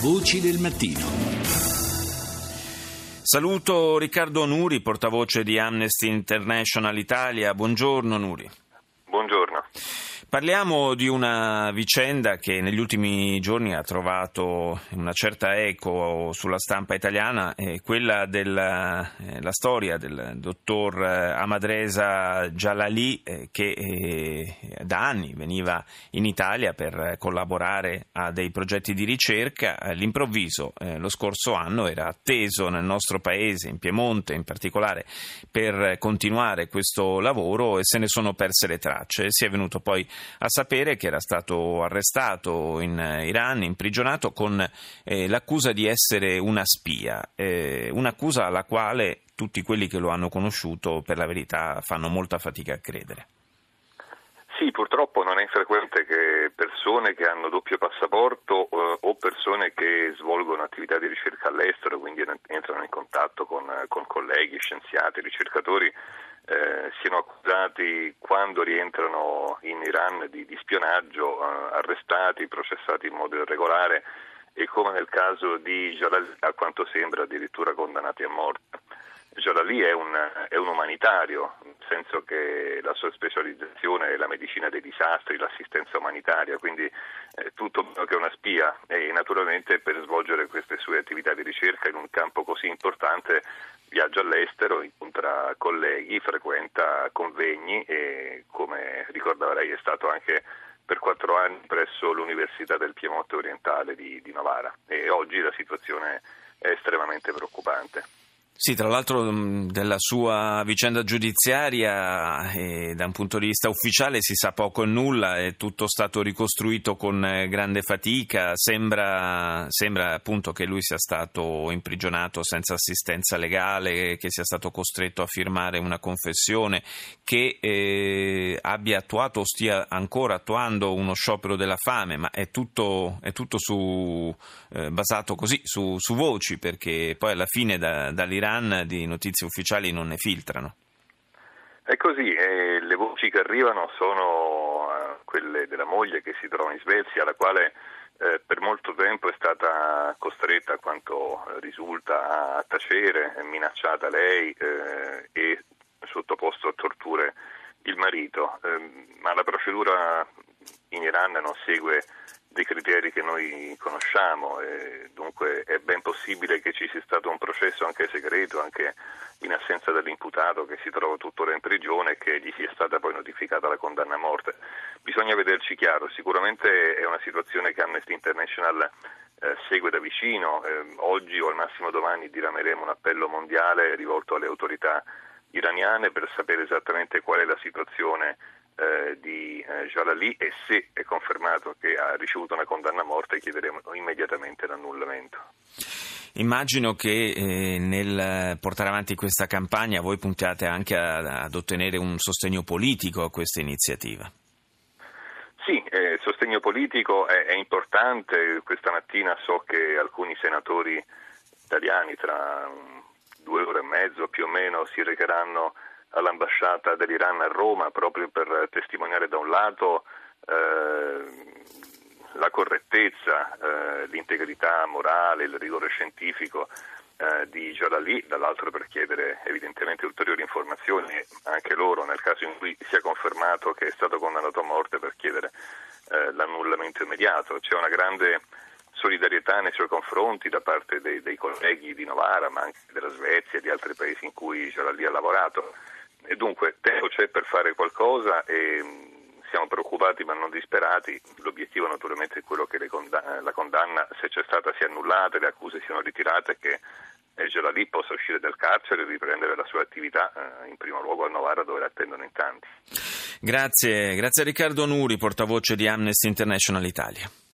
Voci del mattino. Saluto Riccardo Nuri, portavoce di Amnesty International Italia. Buongiorno Nuri. Buongiorno. Parliamo di una vicenda che negli ultimi giorni ha trovato una certa eco sulla stampa italiana, è quella della eh, storia del dottor eh, Amadresa Jalali eh, che eh, da anni veniva in Italia per collaborare a dei progetti di ricerca. All'improvviso eh, lo scorso anno era atteso nel nostro paese, in Piemonte in particolare, per continuare questo lavoro e se ne sono perse le tracce. Si è venuto poi a sapere che era stato arrestato in Iran, imprigionato con eh, l'accusa di essere una spia, eh, un'accusa alla quale tutti quelli che lo hanno conosciuto per la verità fanno molta fatica a credere. Sì, purtroppo non è infrequente che persone che hanno doppio passaporto eh, o persone che svolgono attività di ricerca all'estero, quindi entrano in contatto con, con colleghi, scienziati, ricercatori, eh, siano accusati quando rientrano in Iran di, di spionaggio, eh, arrestati, processati in modo irregolare e come nel caso di Jalal, a quanto sembra addirittura condannati a morte. Jalali è un, è un, umanitario, nel senso che la sua specializzazione è la medicina dei disastri, l'assistenza umanitaria, quindi eh, tutto meno che una spia e naturalmente per svolgere queste sue attività di ricerca in un campo così importante viaggia all'estero, incontra colleghi, frequenta convegni e come ricordava lei è stato anche per quattro anni presso l'Università del Piemonte Orientale di, di Novara e oggi la situazione è estremamente preoccupante. Sì, tra l'altro mm, della sua vicenda giudiziaria eh, da un punto di vista ufficiale si sa poco e nulla, è tutto stato ricostruito con eh, grande fatica, sembra, sembra, appunto che lui sia stato imprigionato senza assistenza legale, che sia stato costretto a firmare una confessione, che eh, abbia attuato o stia ancora attuando uno sciopero della fame, ma è tutto, è tutto su, eh, basato così su, su, voci, perché poi alla fine da, dall'Iran Iran di notizie ufficiali non ne filtrano. È così, eh, le voci che arrivano sono eh, quelle della moglie che si trova in Svezia, la quale eh, per molto tempo è stata costretta, a quanto risulta, a tacere, minacciata lei eh, e sottoposto a torture il marito. Ehm, ma la procedura in Iran non segue dei criteri che noi conosciamo dunque è ben possibile che ci sia stato un processo anche segreto, anche in assenza dell'imputato che si trova tuttora in prigione e che gli sia stata poi notificata la condanna a morte. Bisogna vederci chiaro, sicuramente è una situazione che Amnesty International eh, segue da vicino, eh, oggi o al massimo domani dirameremo un appello mondiale rivolto alle autorità iraniane per sapere esattamente qual è la situazione eh, di eh, Jalali e se è confermato che ha ricevuto una condanna a morte chiederemo immediatamente l'annullamento. Immagino che eh, nel portare avanti questa campagna voi puntiate anche a, ad ottenere un sostegno politico a questa iniziativa. Sì, eh, il sostegno politico è, è, importante. Questa mattina so che alcuni senatori italiani tra due ore e mezzo più o meno si recheranno all'ambasciata dell'Iran a Roma proprio per testimoniare da un lato eh, la correttezza, eh, l'integrità morale, il rigore scientifico eh, di Jalali, dall'altro per chiedere evidentemente ulteriori informazioni, anche loro nel caso in cui sia confermato che è stato condannato a morte per chiedere eh, l'annullamento immediato. C'è una grande solidarietà nei suoi confronti da parte dei, dei colleghi di Novara, ma anche della Svezia e di altri paesi in cui Jalali ha lavorato. E dunque tempo c'è per fare qualcosa e siamo preoccupati ma non disperati. L'obiettivo naturalmente è quello che condanna, la condanna, se c'è stata, sia annullata, le accuse siano ritirate e che Gelali possa uscire dal carcere e riprendere la sua attività eh, in primo luogo a Novara dove l'attendono in tanti. Grazie, grazie a Riccardo Nuri, portavoce di Amnesty International Italia.